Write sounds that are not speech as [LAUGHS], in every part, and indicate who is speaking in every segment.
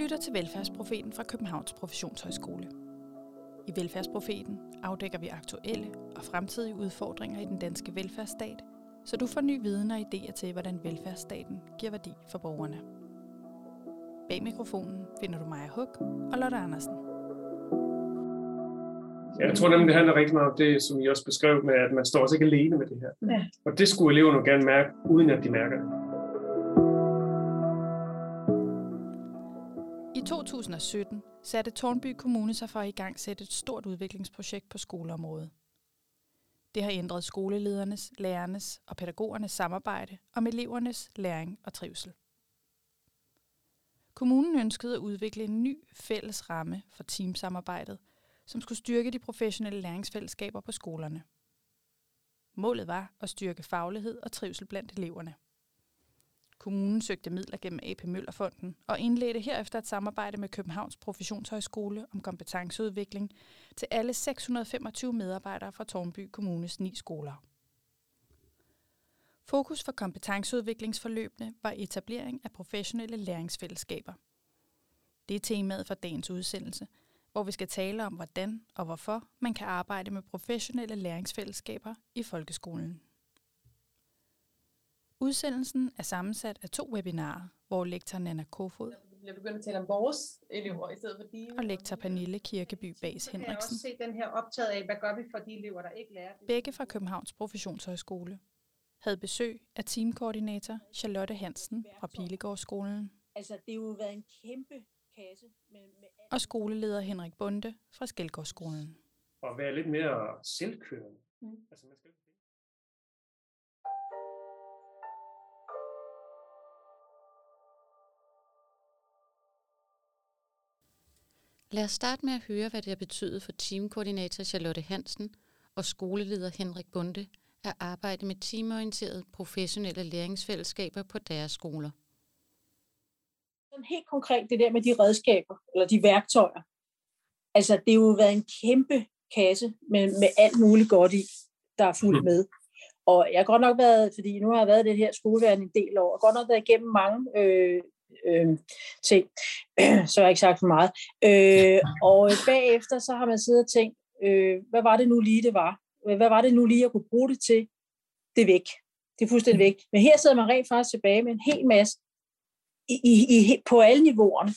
Speaker 1: lytter til Velfærdsprofeten fra Københavns Professionshøjskole. I Velfærdsprofeten afdækker vi aktuelle og fremtidige udfordringer i den danske velfærdsstat, så du får ny viden og idéer til, hvordan velfærdsstaten giver værdi for borgerne. Bag mikrofonen finder du Maja Huk og Lotte Andersen.
Speaker 2: Ja, jeg tror nemlig, det handler rigtig meget om det, som I også beskrev med, at man står også ikke alene med det her.
Speaker 3: Ja.
Speaker 2: Og det skulle eleverne gerne mærke, uden at de mærker det.
Speaker 1: 2017 satte Tornby Kommune sig for at i gang sætte et stort udviklingsprojekt på skoleområdet. Det har ændret skoleledernes, lærernes og pædagogernes samarbejde om elevernes læring og trivsel. Kommunen ønskede at udvikle en ny fælles ramme for teamsamarbejdet, som skulle styrke de professionelle læringsfællesskaber på skolerne. Målet var at styrke faglighed og trivsel blandt eleverne. Kommunen søgte midler gennem AP Møllerfonden og indledte herefter et samarbejde med Københavns Professionshøjskole om kompetenceudvikling til alle 625 medarbejdere fra Tornby Kommunes ni skoler. Fokus for kompetenceudviklingsforløbene var etablering af professionelle læringsfællesskaber. Det er temaet for dagens udsendelse, hvor vi skal tale om, hvordan og hvorfor man kan arbejde med professionelle læringsfællesskaber i folkeskolen. Udsendelsen er sammensat af to webinarer, hvor lektor Nana Kofod
Speaker 3: Jeg begynder at tale om vores elever i stedet for dine.
Speaker 1: og lektor Pernille Kirkeby Bas
Speaker 3: kan jeg
Speaker 1: Henriksen,
Speaker 3: også se den her optaget af, hvad gør vi for de elever, der ikke lærer det.
Speaker 1: begge fra Københavns Professionshøjskole, havde besøg af teamkoordinator Charlotte Hansen fra Pilegårdsskolen
Speaker 4: Altså, det har jo været en kæmpe kasse med, med
Speaker 1: og skoleleder Henrik Bunde fra Skelgårdsskolen.
Speaker 2: Og være lidt mere selvkørende.
Speaker 3: Mm.
Speaker 2: Altså, man skal...
Speaker 5: Lad os starte med at høre, hvad det har betydet for teamkoordinator Charlotte Hansen og skoleleder Henrik Bunde at arbejde med teamorienterede professionelle læringsfællesskaber på deres skoler.
Speaker 4: Sådan helt konkret, det der med de redskaber, eller de værktøjer. Altså, det har jo været en kæmpe kasse med, med alt muligt godt i, der er fuldt
Speaker 2: Mm.
Speaker 4: med. Og jeg har godt nok været, fordi nu har jeg været i det her skoleverden en del år, og godt nok været igennem mange øh, øh, ting, [CLEARS THROAT] så har ikke sagt for meget. Øh, og bagefter, så har man siddet og tænkt, øh, hvad var det nu lige, det var? Hvad var det nu lige, jeg kunne bruge det til? Det er væk. Det er fuldstændig væk. Men her sidder man rent faktisk tilbage med en hel masse i, i, i, på alle niveauerne,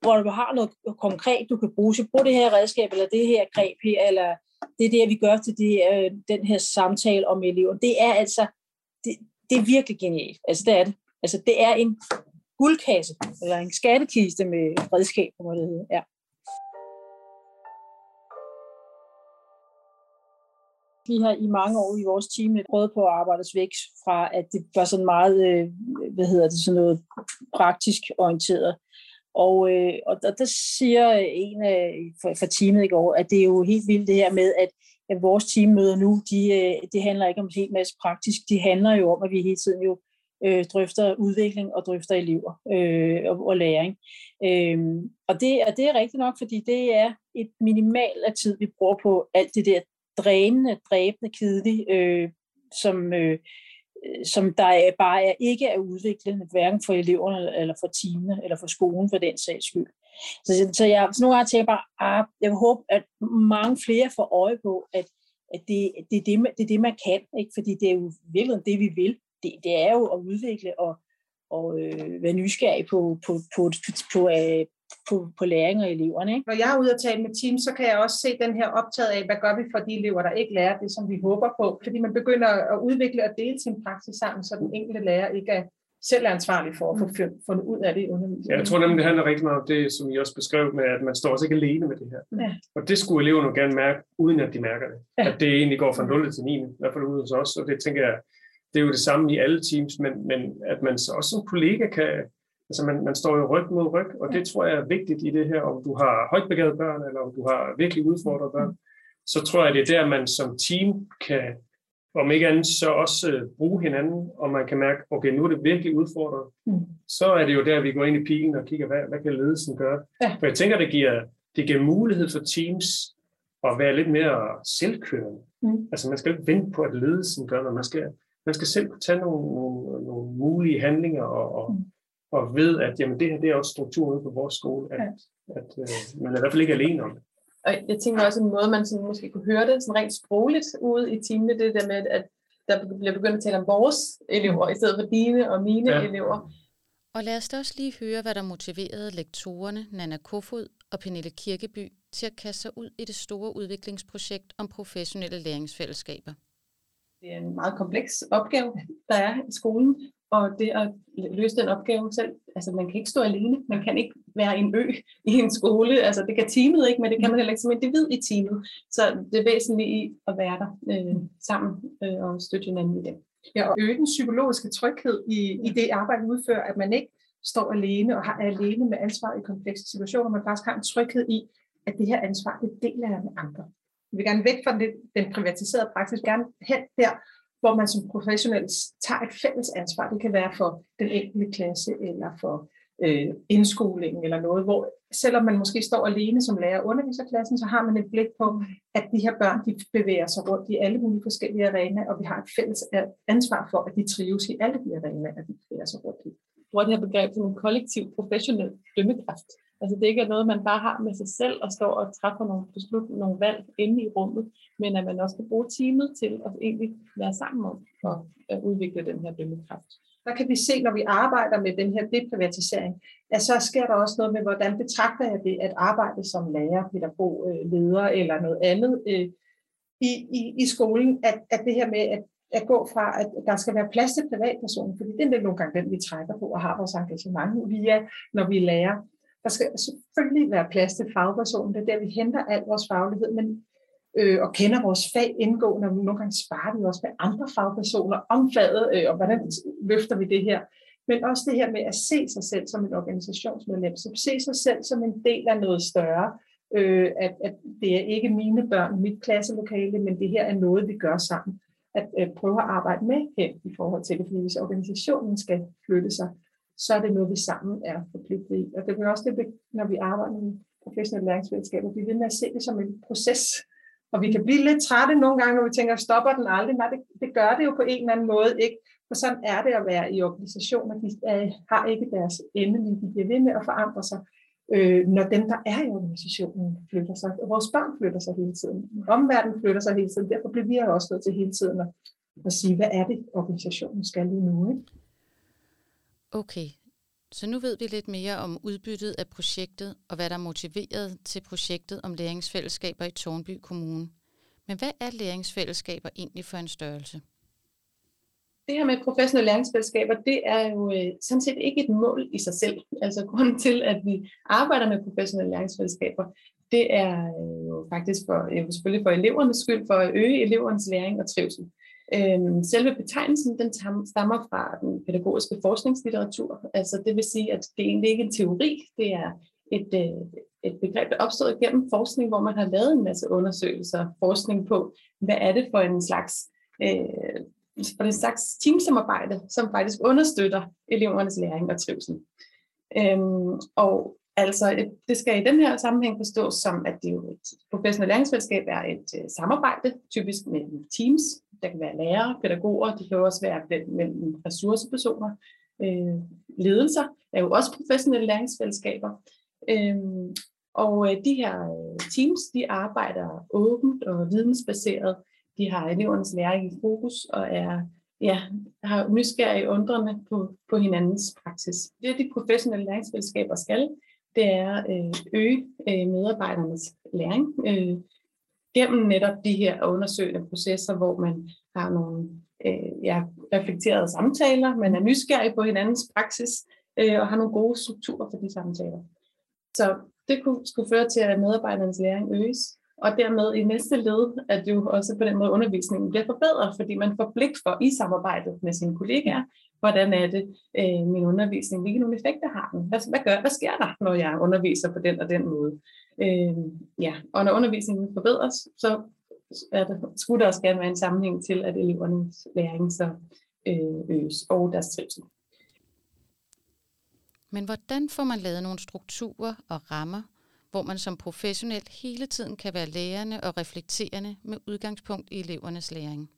Speaker 4: hvor du har noget konkret, du kan bruge. Så brug det her redskab, eller det her greb her, eller det er det, vi gør til det, øh, den her samtale om eleven. Det er altså, det, det er virkelig genialt. Altså det er det. Altså det er en guldkasse, eller en skattekiste med redskab, må det hedde. Ja. Vi har i mange år i vores team prøvet på at arbejde os væk fra, at det var sådan meget, øh, hvad hedder det, sådan noget praktisk orienteret. Og, øh, og der, der siger en af fra teamet i går, at det er jo helt vildt det her med, at, at vores teammøder nu, de, øh, det handler ikke om en hel masse praktisk, de handler jo om, at vi hele tiden jo øh, drøfter udvikling og drøfter elever øh, og, og læring. Øh, og, det, og det er rigtigt nok, fordi det er et minimal af tid, vi bruger på alt det der drænende, dræbende, kedelige, øh, som, øh, som der er, bare er, ikke er udviklende, hverken for eleverne, eller for timene eller for skolen for den sags skyld. Så, så jeg så nogle gange tænker bare, ah, jeg håber, at mange flere får øje på, at, at det, det, er det, man, det er det, man kan, ikke? fordi det er jo virkelig det, vi vil. Det, det er jo at udvikle og, og øh, være nysgerrig på, på, på, på, på, øh, på, på læring af eleverne. Ikke?
Speaker 3: Når jeg er ude og tale med team, så kan jeg også se den her optaget af, hvad gør vi for de elever, der ikke lærer det, som vi håber på. Fordi man begynder at udvikle og dele sin praksis sammen, så den enkelte lærer ikke er selv er ansvarlig for at få fundet ud af det i undervisningen.
Speaker 2: Ja, jeg tror nemlig, det handler rigtig meget om det, som I også beskrev med, at man står også ikke alene med det her.
Speaker 3: Ja.
Speaker 2: Og det skulle eleverne gerne mærke, uden at de mærker det.
Speaker 3: Ja.
Speaker 2: At det egentlig går fra 0 til 9, i hvert fald ude hos os. Og det tænker jeg, det er jo det samme i alle teams, men, men at man så også som kollega kan, altså man, man står jo ryg mod ryg, og det tror jeg er vigtigt i det her, om du har højt begavede børn, eller om du har virkelig udfordrede børn, så tror jeg, det er der, man som team kan, om ikke andet, så også øh, bruge hinanden, og man kan mærke, okay, nu er det virkelig udfordret.
Speaker 3: Mm.
Speaker 2: Så er det jo der, vi går ind i pigen og kigger, hvad, hvad kan ledelsen gøre?
Speaker 3: Ja.
Speaker 2: For jeg tænker, det giver, det giver mulighed for teams at være lidt mere selvkørende.
Speaker 3: Mm.
Speaker 2: Altså man skal ikke vente på, at ledelsen gør noget. Man skal, man skal selv kunne tage nogle, nogle, nogle mulige handlinger og, og,
Speaker 3: Mm.
Speaker 2: og ved, at jamen, det her det er også strukturen på vores skole, at, ja. at øh, man er i hvert fald ikke alene om det.
Speaker 6: Og jeg tænker også en måde, man sådan måske kunne høre det sådan rent sprogligt ude i timene, det der med, at der bliver begyndt at tale om vores elever, i stedet for dine og mine ja. elever.
Speaker 5: Og lad os da også lige høre, hvad der motiverede lektorerne Nana Kofod og Pernille Kirkeby til at kaste sig ud i det store udviklingsprojekt om professionelle læringsfællesskaber.
Speaker 6: Det er en meget kompleks opgave, der er i skolen, og det at løse den opgave selv, altså man kan ikke stå alene, man kan ikke være en ø i en skole, altså det kan teamet ikke, men det kan man heller ikke som individ i teamet, så det er væsentligt i at være der øh, sammen øh, og støtte hinanden i det.
Speaker 3: Ja, og øge den psykologiske tryghed i, i det arbejde, udfører, at man ikke står alene og har, alene med ansvar i komplekse situationer, man faktisk har en tryghed i, at det her ansvar, det deler jeg med andre. Vi vil gerne væk fra det, den privatiserede praksis, gerne hen der, hvor man som professionel tager et fælles ansvar. Det kan være for den enkelte klasse eller for øh, indskolingen eller noget, hvor selvom man måske står alene som lærer og underviser klassen, så har man et blik på, at de her børn de bevæger sig rundt i alle mulige forskellige arenaer, og vi har et fælles ansvar for, at de trives i alle de arenaer, de bevæger sig rundt i.
Speaker 6: Jeg bruger det her begreb som en kollektiv professionel dømmekraft. Altså det ikke er noget, man bare har med sig selv og står og træffer nogle beslutninger, nogle valg inde i rummet, men at man også kan bruge teamet til at egentlig være sammen om at udvikle den her dømmekraft.
Speaker 3: Der kan vi se, når vi arbejder med den her deprivatisering, at så sker der også noget med, hvordan betragter jeg det at arbejde som lærer, pædagog, øh, leder eller noget andet øh, i, i, i skolen, at, at det her med at, at gå fra, at der skal være plads til privatpersoner, fordi det er nogle gange den, vi trækker på og har vores engagement via, når vi lærer, der skal selvfølgelig være plads til fagpersonen. Det er der, vi henter al vores faglighed, men, øh, og kender vores fag indgående, og nogle gange sparer vi også med andre fagpersoner om faget, øh, og hvordan løfter vi det her. Men også det her med at se sig selv som en organisationsmedlem, så se sig selv som en del af noget større, øh, at, at det er ikke mine børn, mit klasselokale, men det her er noget, vi gør sammen. At øh, prøve at arbejde med hen i forhold til det, fordi hvis organisationen skal flytte sig, så er det noget, vi sammen er forpligtet i. Og det er også det, når vi arbejder med professionelle læringsfællesskaber, vi vil med at se det som en proces. Og vi kan blive lidt trætte nogle gange, når vi tænker, stopper den aldrig? Nej, det, det gør det jo på en eller anden måde ikke. For sådan er det at være i organisationer. De er, har ikke deres endelige. De bliver ved med at forandre sig, øh, når dem, der er i organisationen, flytter sig. Og vores børn flytter sig hele tiden. Omverdenen flytter sig hele tiden. Derfor bliver vi også nødt til hele tiden at, at sige, hvad er det, organisationen skal lige nu? Ikke?
Speaker 5: Okay, så nu ved vi lidt mere om udbyttet af projektet og hvad der motiveret til projektet om læringsfællesskaber i Tornby Kommune. Men hvad er læringsfællesskaber egentlig for en størrelse?
Speaker 6: Det her med professionelle læringsfællesskaber, det er jo øh, sådan set ikke et mål i sig selv. Altså grunden til, at vi arbejder med professionelle læringsfællesskaber, det er øh, jo faktisk for, selvfølgelig for elevernes skyld, for at øge elevernes læring og trivsel. Øhm, selve betegnelsen den stammer fra den pædagogiske forskningslitteratur. Altså det vil sige, at det er egentlig ikke en teori, det er et, øh, et begreb, der opstod gennem forskning, hvor man har lavet en masse undersøgelser, forskning på, hvad er det for en slags, øh, for en slags teamsamarbejde, som faktisk understøtter elevernes læring og trivsel. Øhm, og altså, det skal i den her sammenhæng forstås som, at det jo et professionelt læringsfællesskab er et øh, samarbejde, typisk med teams, der kan være lærere, pædagoger, det kan også være mellem ressourcepersoner. Øh, ledelser er jo også professionelle læringsfællesskaber. Øh, og øh, de her øh, teams, de arbejder åbent og vidensbaseret. De har elevernes læring i fokus og er ja, har nysgerrige undrende på, på hinandens praksis. Det, de professionelle læringsfællesskaber skal, det er at øge øh, medarbejdernes læring. Øh, gennem netop de her undersøgende processer, hvor man har nogle øh, ja, reflekterede samtaler, man er nysgerrig på hinandens praksis, øh, og har nogle gode strukturer for de samtaler. Så det kunne, skulle føre til, at medarbejdernes læring øges, og dermed i næste led, at jo også på den måde undervisningen bliver forbedret, fordi man får blik for i samarbejdet med sine kollegaer, hvordan er det øh, min undervisning, hvilke nogle effekter har den, hvad, hvad, gør, hvad sker der, når jeg underviser på den og den måde. Øh, ja, og når undervisningen forbedres, så er der, skulle der også gerne være en sammenhæng til, at elevernes læring så øh, øges og deres trivsel.
Speaker 5: Men hvordan får man lavet nogle strukturer og rammer, hvor man som professionel hele tiden kan være lærende og reflekterende med udgangspunkt i elevernes læring?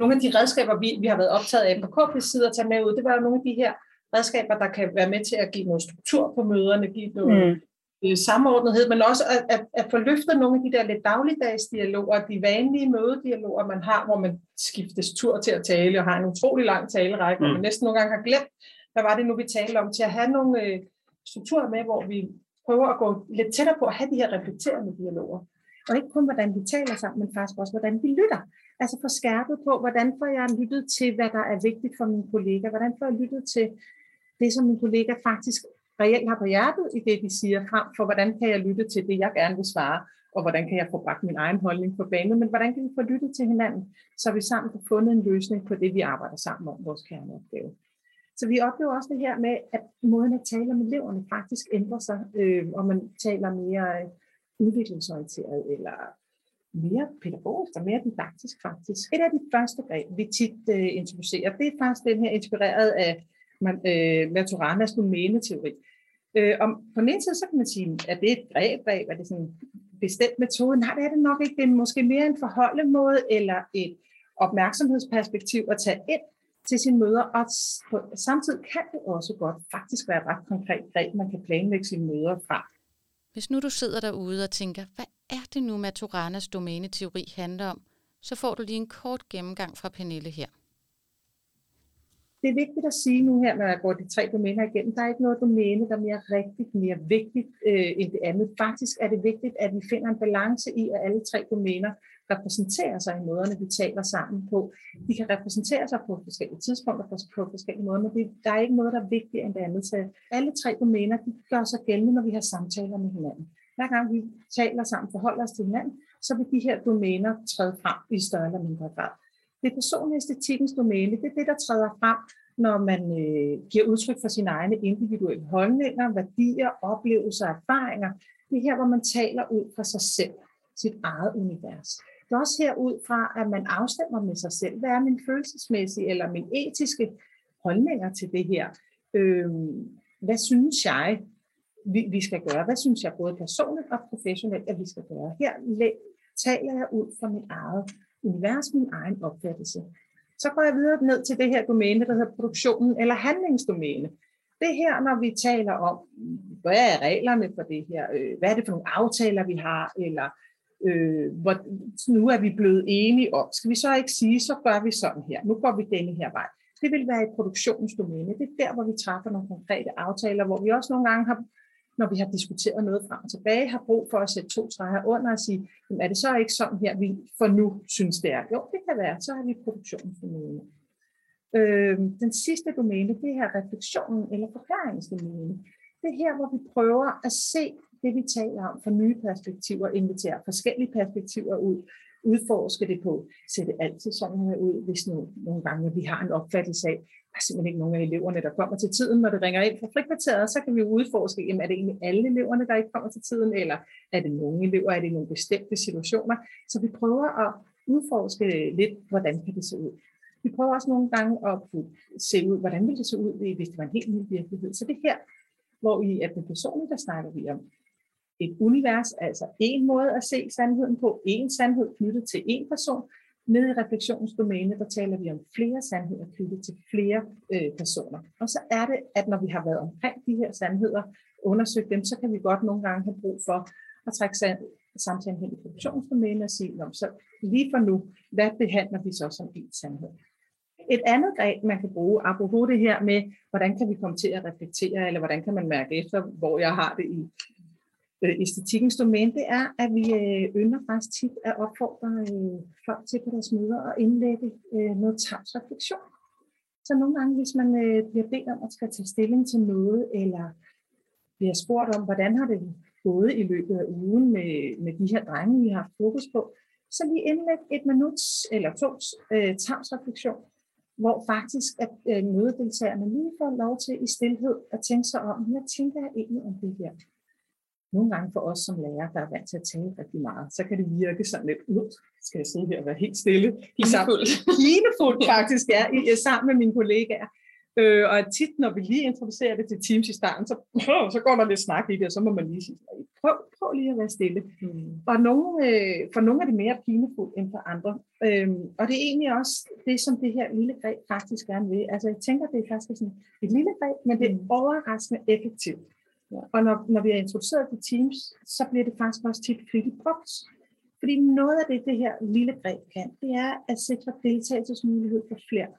Speaker 3: Nogle af de redskaber, vi, vi har været optaget af på KP's side at tage med ud, det var jo nogle af de her redskaber, der kan være med til at give noget struktur på møderne, give noget mm. Øh, samordnethed, men også at, at, at få løftet nogle af de der lidt dagligdags dialoger, de vanlige mødedialoger, man har, hvor man skiftes tur til at tale og har en utrolig lang talerrække, mm. hvor man næsten nogle gange har glemt, hvad var det nu, vi talte om, til at have nogle øh, strukturer med, hvor vi prøver at gå lidt tættere på at have de her reflekterende dialoger. Og ikke kun, hvordan vi taler sammen, men faktisk også, hvordan vi lytter. Altså få skærpet på, hvordan får jeg lyttet til, hvad der er vigtigt for mine kollegaer? Hvordan får jeg lyttet til det, som min kollega faktisk reelt har på hjertet i det, de siger, frem for, hvordan kan jeg lytte til det, jeg gerne vil svare, og hvordan kan jeg få bragt min egen holdning på banen, men hvordan kan vi få lyttet til hinanden, så vi sammen får fundet en løsning på det, vi arbejder sammen om, vores kerneopgave. Så vi oplever også det her med, at måden at tale om eleverne faktisk ændrer sig, øh, og man taler mere øh, udviklingsorienteret, eller mere pædagogisk og mere didaktisk faktisk. Et af de første greb, vi tit øh, introducerer, det er faktisk den her inspireret af man, øh, Maturanas domæneteori. Øh, om, på den ene side, så kan man sige, at det er et greb, greb, er det sådan en bestemt metode? Nej, det er det nok ikke. Det er måske mere en forholdemåde eller et opmærksomhedsperspektiv at tage ind til sine møder, og samtidig kan det også godt faktisk være et ret konkret greb, man kan planlægge sine møder fra.
Speaker 5: Hvis nu du sidder derude og tænker, hvad er det nu, Maturanas domæneteori handler om, så får du lige en kort gennemgang fra Pernille her
Speaker 3: det er vigtigt at sige nu her, når jeg går de tre domæner igennem, der er ikke noget domæne, der er mere rigtigt, mere vigtigt øh, end det andet. Faktisk er det vigtigt, at vi finder en balance i, at alle tre domæner repræsenterer sig i måderne, vi taler sammen på. De kan repræsentere sig på forskellige tidspunkter, på, forskellige måder, men det, der er ikke noget, der er vigtigere end det andet. Så alle tre domæner de gør sig gældende, når vi har samtaler med hinanden. Hver gang vi taler sammen, forholder os til hinanden, så vil de her domæner træde frem i større eller mindre grad. Det personlige æstetikkens domæne, det er det, der træder frem, når man øh, giver udtryk for sine egne individuelle holdninger, værdier, oplevelser erfaringer. Det er her, hvor man taler ud fra sig selv, sit eget univers. Det er også herud fra, at man afstemmer med sig selv. Hvad er min følelsesmæssige eller min etiske holdninger til det her? Øh, hvad synes jeg, vi, vi skal gøre? Hvad synes jeg både personligt og professionelt, at vi skal gøre? Her taler jeg ud fra mit eget univers, min egen opfattelse. Så går jeg videre ned til det her domæne, der hedder produktionen eller handlingsdomæne. Det her, når vi taler om, hvad er reglerne for det her, øh, hvad er det for nogle aftaler, vi har, eller øh, hvor, nu er vi blevet enige om, skal vi så ikke sige, så gør vi sådan her, nu går vi denne her vej. Det vil være i produktionsdomæne. Det er der, hvor vi træffer nogle konkrete aftaler, hvor vi også nogle gange har når vi har diskuteret noget frem og tilbage, har brug for at sætte to streger under og sige, jamen er det så ikke sådan her, vi for nu synes det er? Jo, det kan være, så har vi produktionsdomæne. Øh, den sidste domæne, det er refleksionen eller forklaringsdomæne. Det er her, hvor vi prøver at se det, vi taler om fra nye perspektiver, inviterer forskellige perspektiver ud, udforske det på, sætte altid sådan her ud, hvis nu, nogle gange vi har en opfattelse af, der er simpelthen ikke nogen af eleverne, der kommer til tiden, når det ringer ind fra frikvarteret, så kan vi udforske, jamen, er det egentlig alle eleverne, der ikke kommer til tiden, eller er det nogle elever, er det nogle bestemte situationer? Så vi prøver at udforske lidt, hvordan kan det se ud. Vi prøver også nogle gange at se ud, hvordan vil det se ud, hvis det var en helt ny virkelighed. Så det her, hvor i at det personligt, der snakker vi om et univers, altså en måde at se sandheden på, en sandhed knyttet til en person, Nede i refleksionsdomæne, der taler vi om flere sandheder knyttet til flere øh, personer. Og så er det, at når vi har været omkring de her sandheder, undersøgt dem, så kan vi godt nogle gange have brug for at trække sand, samtalen hen i produktionsdomænet og sige, så lige for nu, hvad behandler vi så som en sandhed? Et andet greb, man kan bruge, apropos det her med, hvordan kan vi komme til at reflektere, eller hvordan kan man mærke efter, hvor jeg har det i, øh, æstetikkens domæne, det er, at vi øh, ynder faktisk tit at opfordre øh, folk til på deres møder at indlægge øh, noget tabsreflektion. Så nogle gange, hvis man øh, bliver bedt om at skal tage stilling til noget, eller bliver spurgt om, hvordan har det gået i løbet af ugen med, med de her drenge, vi har haft fokus på, så lige indlæg et minuts eller to øh, tabsreflektion, hvor faktisk at øh, mødedeltagerne lige får lov til i stillhed at tænke sig om, hvad tænker jeg egentlig om det her? Nogle gange for os som lærer, der er vant til at tale rigtig meget, så kan det virke sådan lidt, ud, skal jeg sidde her og være helt stille?
Speaker 6: Pinefuldt. [LAUGHS]
Speaker 3: Pinefuldt faktisk, ja, i, sammen med mine kollegaer. Øh, og tit, når vi lige introducerer det til Teams i starten, så, så går der lidt snak i det, og så må man lige sige, prøv, prøv lige at være stille. Mm. Og nogle, øh, for nogle er det mere pinefuldt end for andre. Øhm, og det er egentlig også det, som det her lille greb faktisk gerne vil. Altså jeg tænker, det er faktisk sådan et lille greb, men det er mm. overraskende effektivt. Ja. Og når, når vi har introduceret det Teams, så bliver det faktisk også tit flittigt brugt. Fordi noget af det, det her lille greb kan, det er at sikre deltagelsesmulighed for flere.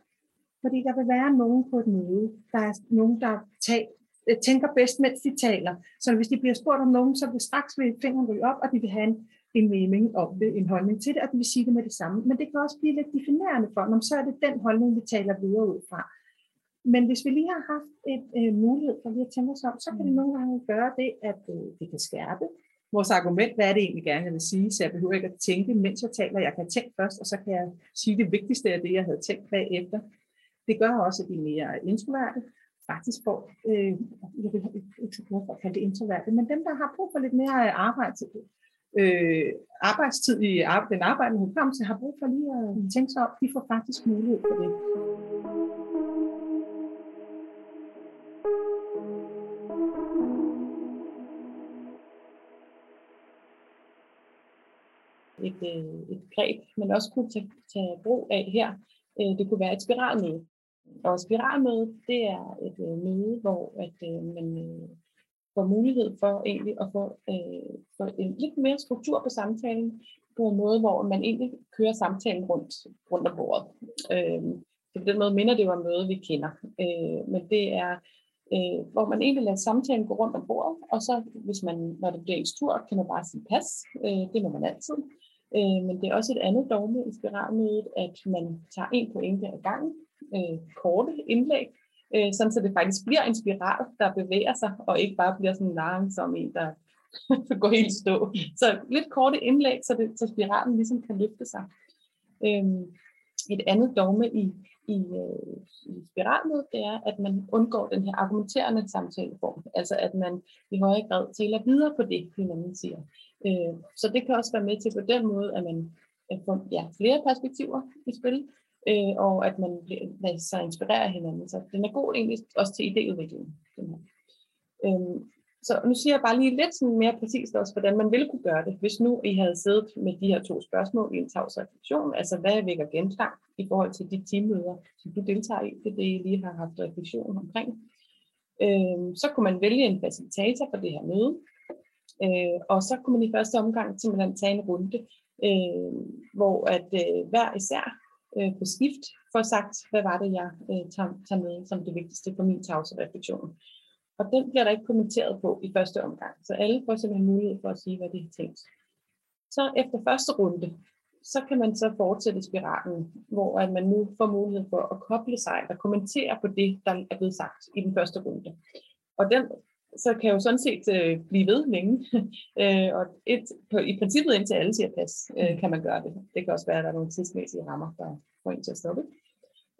Speaker 3: Fordi der vil være nogen på et møde, der er nogen, der tager, øh, tænker bedst, mens de taler. Så hvis de bliver spurgt om nogen, så vil straks vil fingeren ryge op, og de vil have en, en mening om det, en holdning til det, og de vil sige det med det samme. Men det kan også blive lidt definerende for dem, så er det den holdning, vi taler videre ud fra. Men hvis vi lige har haft et øh, mulighed for lige at tænke os om, så kan det mm. nogle gange gøre det, at øh, det kan skærpe vores argument. Hvad er det egentlig gerne, jeg vil sige? Så jeg behøver ikke at tænke, mens jeg taler. Jeg kan tænke først, og så kan jeg sige det vigtigste af det, jeg havde tænkt bagefter. Det gør også, at de er mere introverte. Faktisk får, øh, jeg vil ikke så for at kalde det introverte, men dem, der har brug for lidt mere arbejdstid, øh, arbejdstid i den arbejdende hukommelse, har brug for lige at tænke sig om, de får faktisk mulighed for det.
Speaker 6: Et, øh, et greb, man også kunne tage, tage brug af her. Øh, det kunne være et spiralmøde. Og spiralmøde, det er et øh, møde, hvor at, man får mulighed for egentlig at få, øh, få en lidt mere struktur på samtalen, på en måde, hvor man egentlig kører samtalen rundt, rundt om bordet. Øh, så på den måde minder det jo om møde, vi kender. Øh, men det er, øh, hvor man egentlig lader samtalen gå rundt om bordet, og så hvis man, når det bliver ens tur, kan man bare sige pas. Øh, det må man altid. Øh, men det er også et andet dogme i spiralmødet, at man tager en pointe ad gangen, øh, korte indlæg, øh, sådan så det faktisk bliver en spiral, der bevæger sig, og ikke bare bliver sådan langsom en, der [LAUGHS] går helt stå. Så lidt korte indlæg, så, det, så spiralen ligesom kan løfte sig. Øh, et andet dogme i, i, øh, i spiralmødet, det er, at man undgår den her argumenterende samtaleform. Altså at man i højere grad taler videre på det, hinanden siger. Øh, så det kan også være med til på den måde, at man får ja, flere perspektiver i spil, øh, og at man lader sig inspirere hinanden. Så den er god egentlig også til idéudvikling. Den her. Øh, så nu siger jeg bare lige lidt sådan mere præcist også, hvordan man ville kunne gøre det, hvis nu I havde siddet med de her to spørgsmål i en tavs refleksion, altså hvad vækker genklang i forhold til de teammøder, som du deltager i, det er det, I lige har haft refleksion omkring. Øh, så kunne man vælge en facilitator for det her møde, Øh, og så kunne man i første omgang simpelthen tage en runde, øh, hvor at øh, hver især øh, på skift får sagt, hvad var det, jeg øh, tager, tager med som det vigtigste for min refleksion. Og den bliver der ikke kommenteret på i første omgang, så alle får simpelthen mulighed for at sige, hvad de har tænkt. Så efter første runde, så kan man så fortsætte spiralen, hvor at man nu får mulighed for at koble sig og kommentere på det, der er blevet sagt i den første runde. Og den så kan jeg jo sådan set øh, blive ved længe. [LAUGHS] øh, og et, på, i princippet indtil alle siger pas, øh, kan man gøre det. Det kan også være, at der er nogle tidsmæssige rammer, der får en til at stoppe.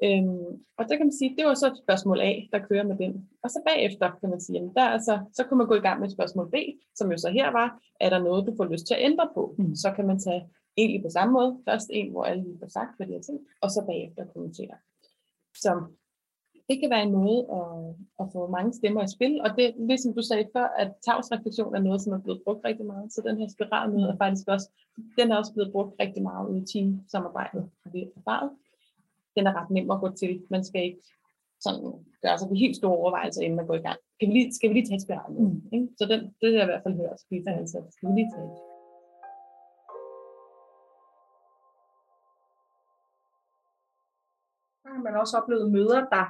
Speaker 6: Øhm, og der kan man sige, det var så et spørgsmål A, der kører med den. Og så bagefter kan man sige, jamen der altså, så kan man gå i gang med et spørgsmål B, som jo så her var, er der noget, du får lyst til at ændre på? Mm. Så kan man tage egentlig på samme måde. Først en, hvor alle lige får sagt, hvad de har tænkt, og så bagefter kommentere. Så det kan være en måde at, at få mange stemmer i spil, og det ligesom du sagde før, at tavsreflektion er noget, som er blevet brugt rigtig meget, så den her spiralmøde er faktisk også, den er også blevet brugt rigtig meget i teamsamarbejdet, har vi erfaret. Den er ret nem at gå til. Man skal ikke sådan gøre sig helt store overvejelser, inden man går i gang. Skal vi lige, skal vi lige tage spiralmøde? Mm. Ikke? Så den, det er i hvert fald hørt, skal vi tage Skal vi lige tage
Speaker 3: har man også oplevet møder, der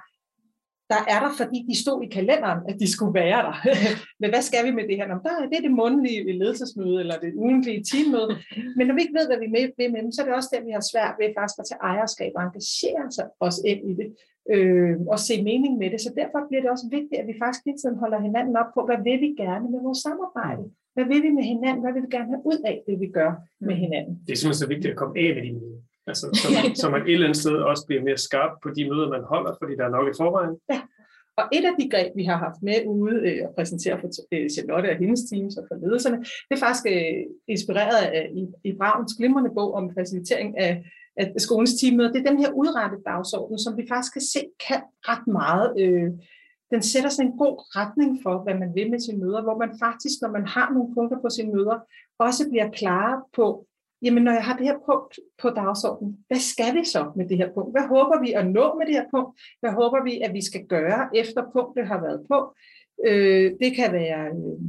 Speaker 3: der er der, fordi de stod i kalenderen, at de skulle være der. [LAUGHS] Men hvad skal vi med det her? Nå, der, det er det mundlige ledelsesmøde, eller det ugentlige teammøde. Men når vi ikke ved, hvad vi vil med dem, så er det også der, vi har svært ved faktisk at tage ejerskab og engagere os ind i det, øh, og se mening med det. Så derfor bliver det også vigtigt, at vi faktisk hele tiden holder hinanden op på, hvad vil vi gerne med vores samarbejde? Hvad vil vi med hinanden? Hvad vil vi gerne have ud af det, vi gør med mm. hinanden?
Speaker 2: Det er simpelthen så vigtigt at komme af med møder. Altså, så, man, så man et eller andet sted også bliver mere skarp på de møder, man holder, fordi der er nok i forvejen. Ja.
Speaker 3: Og et af de greb, vi har haft med ude øh, og præsentere for øh, Charlotte og hendes teams og for ledelserne, det er faktisk øh, inspireret af i, i Brauns glimrende bog om facilitering af, af skolens teammøder. Det er den her udrettet dagsorden, som vi faktisk kan se kan ret meget. Øh, den sætter sådan en god retning for, hvad man vil med sine møder, hvor man faktisk, når man har nogle punkter på sine møder, også bliver klar på, jamen når jeg har det her punkt på dagsordenen, hvad skal vi så med det her punkt? Hvad håber vi at nå med det her punkt? Hvad håber vi, at vi skal gøre, efter punktet har været på? Øh, det kan være, øh,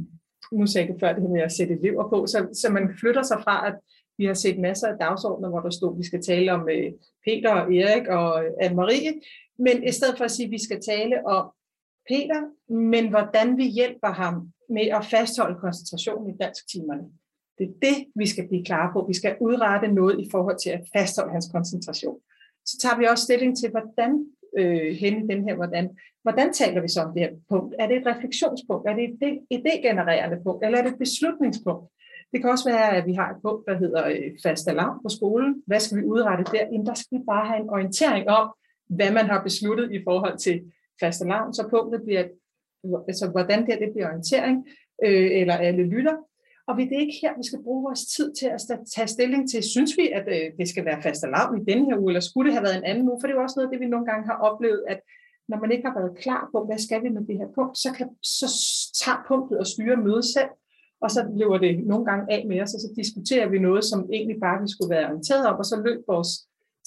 Speaker 3: nu sagde jeg før det her med at sætte elever på, så, så man flytter sig fra, at vi har set masser af dagsordner, hvor der stod, at vi skal tale om øh, Peter og Erik og øh, Anne-Marie, men i stedet for at sige, at vi skal tale om Peter, men hvordan vi hjælper ham med at fastholde koncentrationen i dansktimerne. Det er det, vi skal blive klare på. Vi skal udrette noget i forhold til at fastholde hans koncentration. Så tager vi også stilling til, hvordan øh, henne den her, hvordan, hvordan taler vi så om det her punkt? Er det et refleksionspunkt? Er det et idégenererende punkt? Eller er det et beslutningspunkt? Det kan også være, at vi har et punkt, der hedder øh, fast alarm på skolen. Hvad skal vi udrette der? Jamen, der skal vi bare have en orientering om, hvad man har besluttet i forhold til fast alarm. Så punktet bliver, altså hvordan det, det bliver orientering, øh, eller alle lytter. Og vi det er ikke her, vi skal bruge vores tid til at tage stilling til, synes vi, at øh, det skal være fast alarm i denne her uge, eller skulle det have været en anden uge? For det er jo også noget af det, vi nogle gange har oplevet, at når man ikke har været klar på, hvad skal vi med det her punkt, så, kan, så tager punktet og styre mødet selv, og så lever det nogle gange af med os, og så diskuterer vi noget, som egentlig bare vi skulle være orienteret om, og så løb vores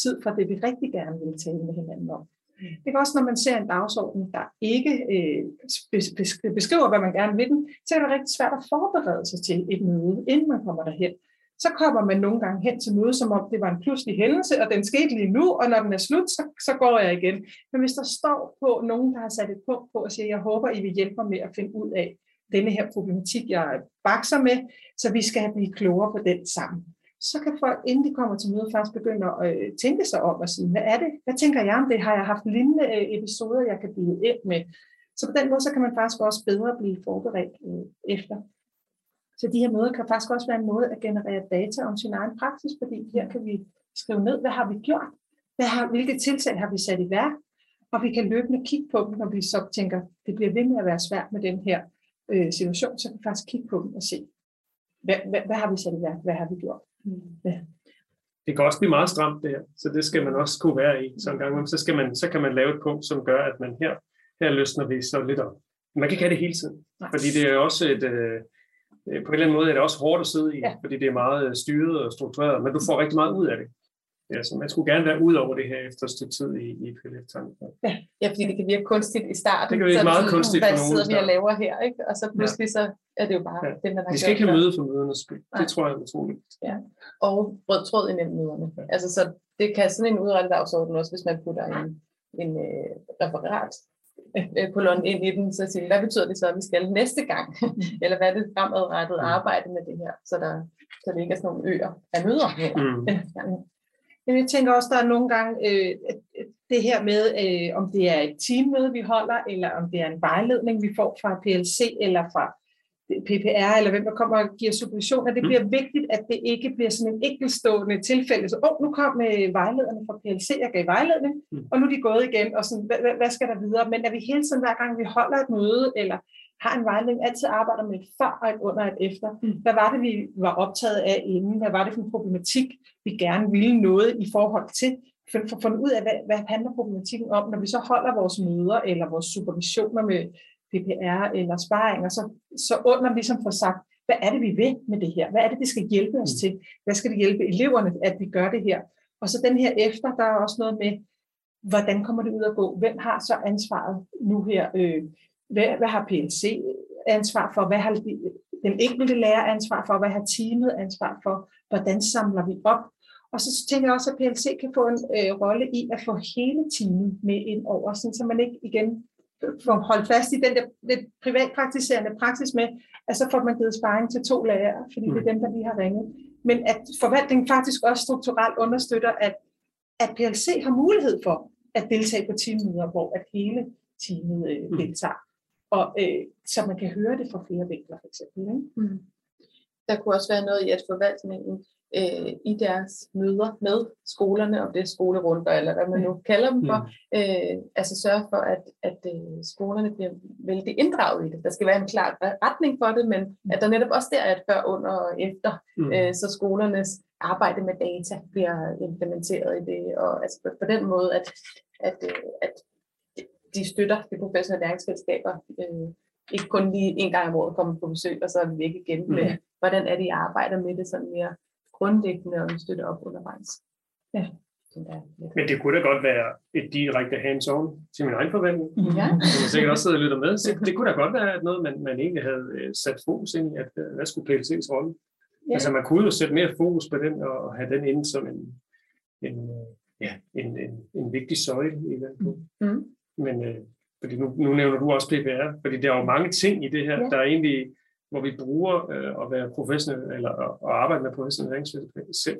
Speaker 3: tid fra det, vi rigtig gerne vil tale med hinanden om. Det er også, når man ser en dagsorden, der ikke øh, beskriver, hvad man gerne vil den, så er det rigtig svært at forberede sig til et møde, inden man kommer derhen. Så kommer man nogle gange hen til møde, som om det var en pludselig hændelse, og den skete lige nu, og når den er slut, så, så går jeg igen. Men hvis der står på nogen, der har sat et punkt på og siger, jeg håber, I vil hjælpe mig med at finde ud af denne her problematik, jeg bakser med, så vi skal blive klogere på den sammen så kan folk, inden de kommer til møde, faktisk begynde at øh, tænke sig om og sige, hvad er det? Hvad tænker jeg om det? Har jeg haft lignende øh, episoder, jeg kan blive ind med? Så på den måde, så kan man faktisk også bedre blive forberedt øh, efter. Så de her møder kan faktisk også være en måde at generere data om sin egen praksis, fordi her kan vi skrive ned, hvad har vi gjort? Hvad har, hvilke tiltag har vi sat i værk? Og vi kan løbende kigge på dem, når vi så tænker, det bliver ved med at være svært med den her øh, situation, så kan vi faktisk kigge på dem og se, hvad, hvad, hvad har vi sat i værk? Hvad har vi gjort? Ja.
Speaker 2: Det kan også blive meget stramt det her, så det skal man også kunne være i. Så en gang så, skal man, så kan man lave et punkt, som gør, at man her, her løsner vi så lidt op. Man kan ikke have det hele tiden, Nej. fordi det er også et, øh, på en eller anden måde er det også hårdt at sidde i, ja. fordi det er meget styret og struktureret, men du får rigtig meget ud af det. Ja, så man skulle gerne være ud over det her efter et stykke tid i, i pdf
Speaker 6: ja. ja, fordi det kan virke kunstigt i starten.
Speaker 2: Det kan virke meget sådan, kunstigt
Speaker 6: for nogen. Hvad sidder vi og laver her, ikke? Og så pludselig ja. så er det jo bare ja.
Speaker 2: den, der Vi skal ikke have møde for mødernes skyld. Det tror jeg er utroligt.
Speaker 6: Ja. Og rød tråd imellem møderne. Ja. Altså, så det kan sådan en udrettet også, hvis man putter en, en uh, referat kolon ind i den, så siger hvad betyder det så, at vi skal næste gang? [LAUGHS] Eller hvad er det fremadrettet mm. arbejde med det her, så, der, så det ikke er sådan nogle øer af møder her. Mm. [LAUGHS]
Speaker 3: Men jeg tænker også, der er nogle gange øh, det her med, øh, om det er et teammøde, vi holder, eller om det er en vejledning, vi får fra PLC eller fra PPR, eller hvem der kommer og giver supervision, at det mm. bliver vigtigt, at det ikke bliver sådan en enkeltstående tilfælde. Så, åh, oh, nu kom øh, vejlederne fra PLC, jeg gav vejledning, mm. og nu er de gået igen, og sådan, hvad, hvad skal der videre? Men at vi hele tiden, hver gang vi holder et møde, eller har en vejledning, altid arbejder med et før og et under et efter. Mm. Hvad var det, vi var optaget af inden? Hvad var det for en problematik, vi gerne ville noget i forhold til? For at finde ud af, hvad, hvad handler problematikken om, når vi så holder vores møder eller vores supervisioner med PPR eller sparinger, så, så under ligesom får sagt, hvad er det, vi vil med det her? Hvad er det, det skal hjælpe os mm. til? Hvad skal det hjælpe eleverne, at vi gør det her? Og så den her efter, der er også noget med, hvordan kommer det ud at gå? Hvem har så ansvaret nu her? Øh, hvad, hvad har PLC ansvar for? Hvad har den enkelte lærer ansvar for? Hvad har teamet ansvar for? Hvordan samler vi op? Og så tænker jeg også, at PLC kan få en øh, rolle i at få hele teamet med ind over, sådan, så man ikke igen får holdt fast i den der lidt privatpraktiserende praksis med, at så får man givet sparring til to lærere, fordi det er dem, der lige har ringet. Men at forvaltningen faktisk også strukturelt understøtter, at, at PLC har mulighed for at deltage på teammøder, hvor at hele teamet øh, deltager og øh, så man kan høre det fra flere vinkler, for eksempel. Ikke? Mm.
Speaker 6: Der kunne også være noget i, at forvaltningen øh, i deres møder med skolerne, om det er skolerunder eller hvad man nu kalder dem for, mm. øh, altså sørge for, at, at øh, skolerne bliver vældig inddraget i det. Der skal være en klar retning for det, men at der netop også der er et før, under og efter, mm. øh, så skolernes arbejde med data bliver implementeret i det, og altså på, på den måde, at, at, øh, at de støtter de professionelle læringsfællesskaber, øh, ikke kun lige en gang om året kommer på besøg, og så er vi væk igen med, mm. hvordan er det, I arbejder med det sådan mere grundlæggende og støtte op undervejs. Ja.
Speaker 2: Men det kunne da godt være et direkte hands-on til min egen forventning.
Speaker 6: Ja.
Speaker 2: Som jeg sikkert også sidder og lytter med. Så det kunne da godt være noget, man, man egentlig havde øh, sat fokus ind i, at øh, hvad skulle PLC's rolle? Ja. Altså man kunne jo sætte mere fokus på den og have den inde som en, en, ja, en, en, en vigtig søjle i den. Mm. Men øh, fordi nu, nu nævner du også PPR, fordi der er jo mange ting i det her, ja. der er egentlig hvor vi bruger øh, at være professionelle, eller at arbejde med professionelle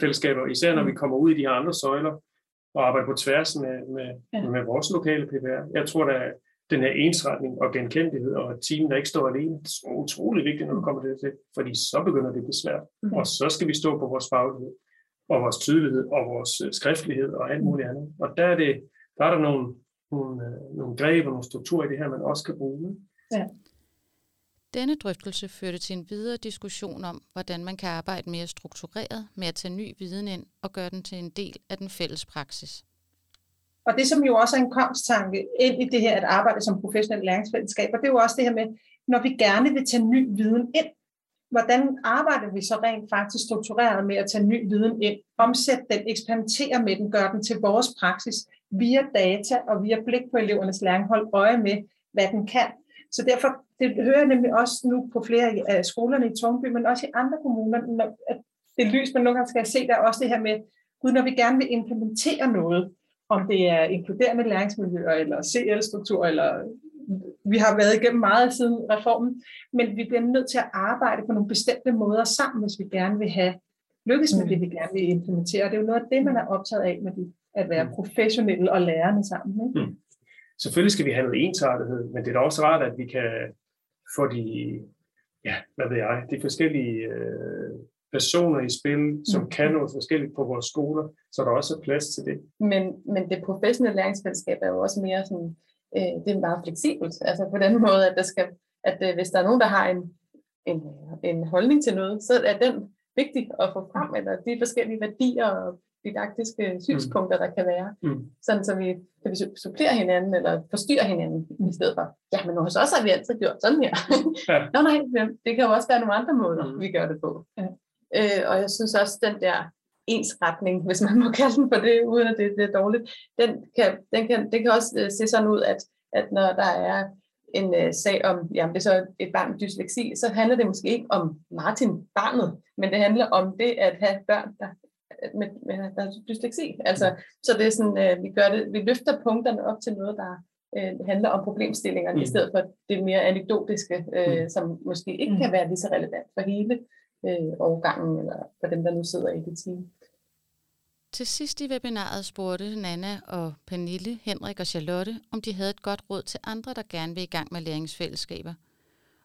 Speaker 2: fællesskaber, især når vi kommer ud i de her andre søjler, og arbejder på tværs med, med, ja. med vores lokale PPR. Jeg tror, at den her ensretning og genkendelighed, og et team, der ikke står alene, det er utrolig vigtigt, når du kommer til det, fordi så begynder det at blive svært. Okay. Og så skal vi stå på vores faglighed, og vores tydelighed, og vores øh, skriftlighed, og alt muligt andet. Og der er, det, der, er der nogle, nogle, øh, nogle greb og nogle strukturer i det her, man også kan bruge. Ja.
Speaker 5: Denne drøftelse førte til en videre diskussion om, hvordan man kan arbejde mere struktureret med at tage ny viden ind og gøre den til en del af den fælles praksis.
Speaker 3: Og det, som jo også er en kongstanke ind i det her at arbejde som professionel læringsfællesskab, og det er jo også det her med, når vi gerne vil tage ny viden ind, hvordan arbejder vi så rent faktisk struktureret med at tage ny viden ind, omsætte den, eksperimentere med den, gøre den til vores praksis via data og via blik på elevernes læring, holde øje med, hvad den kan, så derfor, det hører jeg nemlig også nu på flere af skolerne i Tårnby, men også i andre kommuner, at det lys, man nogle gange skal se, der er også det her med, gud, når vi gerne vil implementere noget, om det er inkluderende læringsmiljøer, eller CL-struktur, eller vi har været igennem meget siden reformen, men vi bliver nødt til at arbejde på nogle bestemte måder sammen, hvis vi gerne vil have lykkes med mm. det, vi gerne vil implementere. Det er jo noget af det, man er optaget af med de, at være mm. professionelle og lærerne sammen. Ikke? Mm.
Speaker 2: Selvfølgelig skal vi have noget ensartethed, men det er da også rart, at vi kan få de, ja, hvad ved jeg, de forskellige øh, personer i spil, som mm. kan noget forskelligt på vores skoler, så der også er plads til det.
Speaker 6: Men, men det professionelle læringsfællesskab er jo også mere sådan, øh, det er meget fleksibelt, altså på den [LAUGHS] måde, at, der skal, at øh, hvis der er nogen, der har en, en, en holdning til noget, så er den vigtig at få frem, eller de forskellige værdier og didaktiske synspunkter, der kan være. Mm. Sådan så vi kan vi supplere hinanden, eller forstyrre hinanden, i stedet for, ja, men hos os har vi altid gjort sådan her. Ja. [LAUGHS] Nå nej, det kan jo også være nogle andre måder, mm. vi gør det på. Ja. Øh, og jeg synes også, den der ensretning, hvis man må [LAUGHS] kalde den for det, uden at det, det er dårligt, den kan, den kan, det kan også uh, se sådan ud, at, at når der er en uh, sag om, jamen det er så et barn med dysleksi, så handler det måske ikke om Martin, barnet, men det handler om det at have børn, der med, med der er dysleksi. Altså, så det er sådan, øh, vi, gør det, vi løfter punkterne op til noget, der øh, handler om problemstillingerne, mm. i stedet for det mere anekdotiske, øh, mm. som måske ikke kan mm. være lige så relevant for hele øh, årgangen, eller for dem, der nu sidder i det team.
Speaker 5: Til sidst i webinaret spurgte Nana og Pernille, Henrik og Charlotte, om de havde et godt råd til andre, der gerne vil i gang med læringsfællesskaber –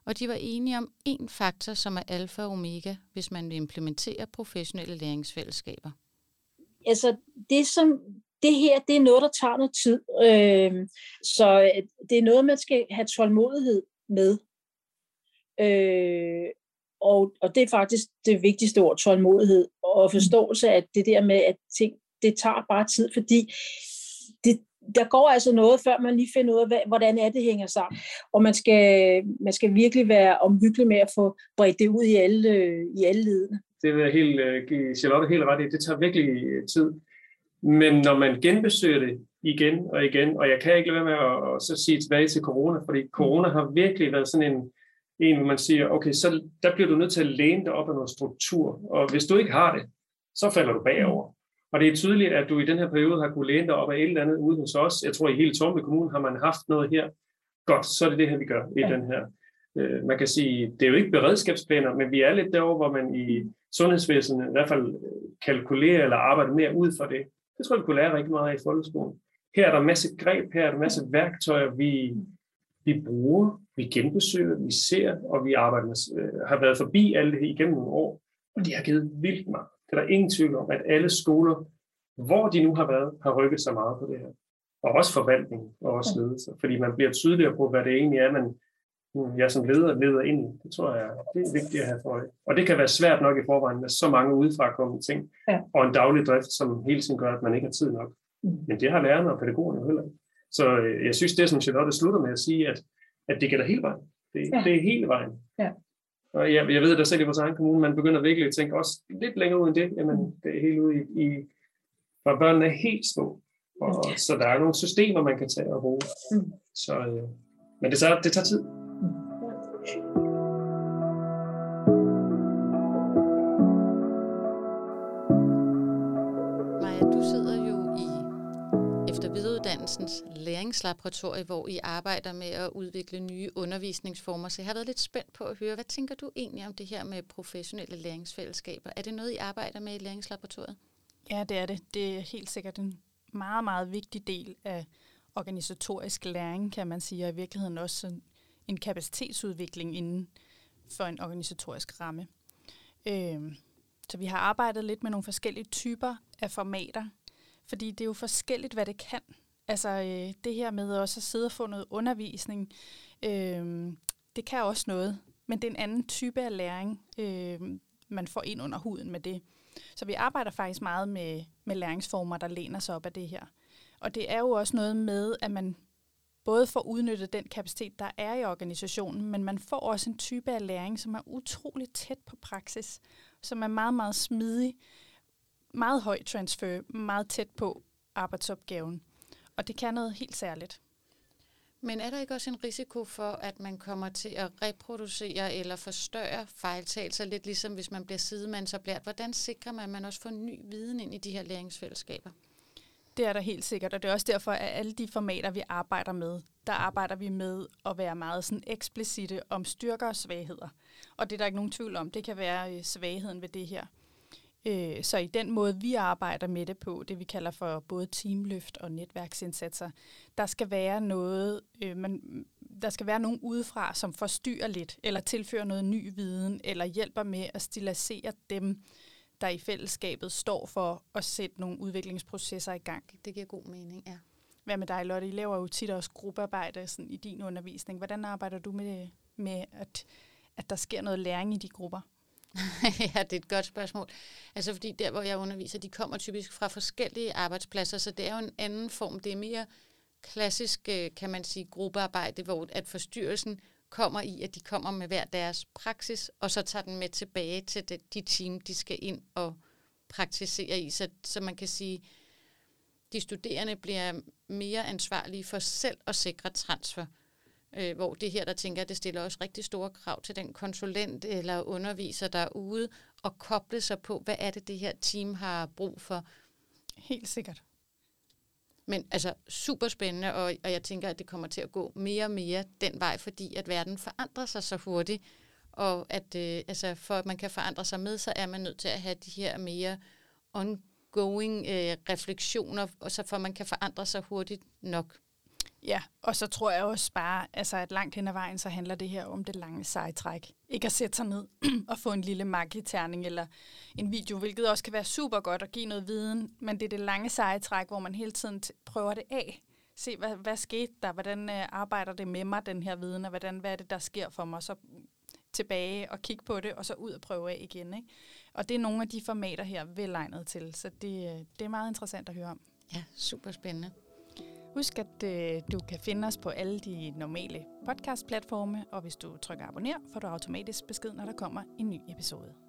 Speaker 5: og de var enige om en faktor, som er alfa og omega, hvis man vil implementere professionelle læringsfællesskaber.
Speaker 4: Altså, det som det her, det er noget, der tager noget tid. Øhm, øh, så det er noget, man skal have tålmodighed med. Øh, og, og det er faktisk det vigtigste ord, tålmodighed og forståelse af det der med, at ting, det tager bare tid, fordi det, der går altså noget, før man lige finder ud af, hvordan er det hænger sammen. Og man skal, man skal virkelig være omhyggelig med at få bredt det ud i alle, i alle ledene.
Speaker 2: Det vil jeg helt, øh, give Charlotte helt ret i. Det tager virkelig øh, tid. Men når man genbesøger det igen og igen, og jeg kan ikke lade være med at, at så sige tilbage til corona, fordi corona har virkelig været sådan en, en, hvor man siger, okay, så der bliver du nødt til at læne dig op af noget struktur, og hvis du ikke har det, så falder du bagover. Og det er tydeligt, at du i den her periode har kunne læne dig op af et eller andet ude hos os. Jeg tror, i hele Tormby Kommune har man haft noget her. Godt, så er det det her, vi gør i ja. den her. Øh, man kan sige, det er jo ikke beredskabsplaner, men vi er lidt derovre, hvor man i sundhedsvæsenet i hvert fald kalkulerer eller arbejder mere ud fra det. Det tror jeg, vi kunne lære rigtig meget af i folkeskolen. Her er der en masse greb, her er der en masse værktøjer, vi, vi bruger, vi genbesøger, vi ser, og vi arbejder med, øh, har været forbi alt det igennem nogle år, og det har givet vildt meget. Det er der ingen tvivl om, at alle skoler, hvor de nu har været, har rykket sig meget på det her. Og også forvaltning og også ledelse, fordi man bliver tydeligere på, hvad det egentlig er, man jeg som leder leder ind i. Det tror jeg, det er vigtigt at have for øje. Og det kan være svært nok i forvejen med så mange udefra kommende ting, ja. og en daglig drift, som hele tiden gør, at man ikke har tid nok. Mm. Men det har lærerne og pædagogerne heller ikke. Så øh, jeg synes, det som Charlotte slutter med at sige, at, at det gælder hele vejen. Det, ja. det er hele vejen. Ja. Og jeg, jeg ved, at der selv i vores egen kommune, man begynder virkelig at tænke også lidt længere ud end det. Jamen, det er helt ude i, i hvor børnene er helt små. Og, så der er nogle systemer, man kan tage og bruge. Mm. Så, øh, men det tager, det tager tid.
Speaker 5: Uddannelsens læringslaboratorie, hvor I arbejder med at udvikle nye undervisningsformer. Så jeg har været lidt spændt på at høre, hvad tænker du egentlig om det her med professionelle læringsfællesskaber? Er det noget, I arbejder med i læringslaboratoriet?
Speaker 1: Ja, det er det. Det er helt sikkert en meget, meget vigtig del af organisatorisk læring, kan man sige, og i virkeligheden også en kapacitetsudvikling inden for en organisatorisk ramme. Øh, så vi har arbejdet lidt med nogle forskellige typer af formater, fordi det er jo forskelligt, hvad det kan. Altså øh, det her med også at sidde og få noget undervisning, øh, det kan også noget, men det er en anden type af læring, øh, man får ind under huden med det. Så vi arbejder faktisk meget med, med læringsformer, der læner sig op af det her. Og det er jo også noget med, at man både får udnyttet den kapacitet, der er i organisationen, men man får også en type af læring, som er utroligt tæt på praksis, som er meget, meget smidig, meget høj transfer, meget tæt på arbejdsopgaven. Og det kan noget helt særligt.
Speaker 5: Men er der ikke også en risiko for, at man kommer til at reproducere eller forstørre fejltagelser, lidt ligesom hvis man bliver sidemandsoplært? Hvordan sikrer man, at man også får ny viden ind i de her læringsfællesskaber?
Speaker 1: Det er der helt sikkert, og det er også derfor, at alle de formater, vi arbejder med, der arbejder vi med at være meget sådan eksplicite om styrker og svagheder. Og det er der ikke nogen tvivl om. Det kan være øh, svagheden ved det her. Øh, så i den måde, vi arbejder med det på, det vi kalder for både teamløft og netværksindsatser, der skal være noget, øh, man, der skal være nogen udefra, som forstyrrer lidt, eller tilfører noget ny viden, eller hjælper med at stilisere dem, der i fællesskabet står for at sætte nogle udviklingsprocesser i gang.
Speaker 5: Det giver god mening, ja.
Speaker 1: Hvad med dig, Lotte? I laver jo tit også gruppearbejde sådan, i din undervisning. Hvordan arbejder du med, med at, at der sker noget læring i de grupper? [LAUGHS]
Speaker 5: ja, det er et godt spørgsmål. Altså fordi der, hvor jeg underviser, de kommer typisk fra forskellige arbejdspladser, så det er jo en anden form. Det er mere klassisk, øh, kan man sige, gruppearbejde, hvor at forstyrrelsen kommer i, at de kommer med hver deres praksis, og så tager den med tilbage til det, de team, de skal ind og praktisere i. Så, så man kan sige, de studerende bliver mere ansvarlige for selv at sikre transfer. Øh, hvor det her, der tænker jeg, det stiller også rigtig store krav til den konsulent eller underviser, der er ude og koble sig på, hvad er det, det her team har brug for.
Speaker 1: Helt sikkert.
Speaker 5: Men altså super spændende, og, og jeg tænker, at det kommer til at gå mere og mere den vej, fordi at verden forandrer sig så hurtigt, og at øh, altså, for at man kan forandre sig med, så er man nødt til at have de her mere ongoing øh, refleksioner, og så for at man kan forandre sig hurtigt nok.
Speaker 1: Ja, og så tror jeg også bare, altså at langt hen ad vejen, så handler det her om det lange sejtræk. Ikke at sætte sig ned [CLEARS THROAT] og få en lille magiterning eller en video, hvilket også kan være super godt at give noget viden, men det er det lange sejtræk, hvor man hele tiden prøver det af. Se, hvad, hvad skete der? Hvordan øh, arbejder det med mig, den her viden, og hvordan, hvad er det, der sker for mig? Så tilbage og kigge på det, og så ud og prøve af igen. Ikke? Og det er nogle af de formater her velegnet til, så det, øh, det er meget interessant at høre om.
Speaker 5: Ja, super spændende.
Speaker 1: Husk, at øh, du kan finde os på alle de normale podcast-platforme, og hvis du trykker abonner, får du automatisk besked, når der kommer en ny episode.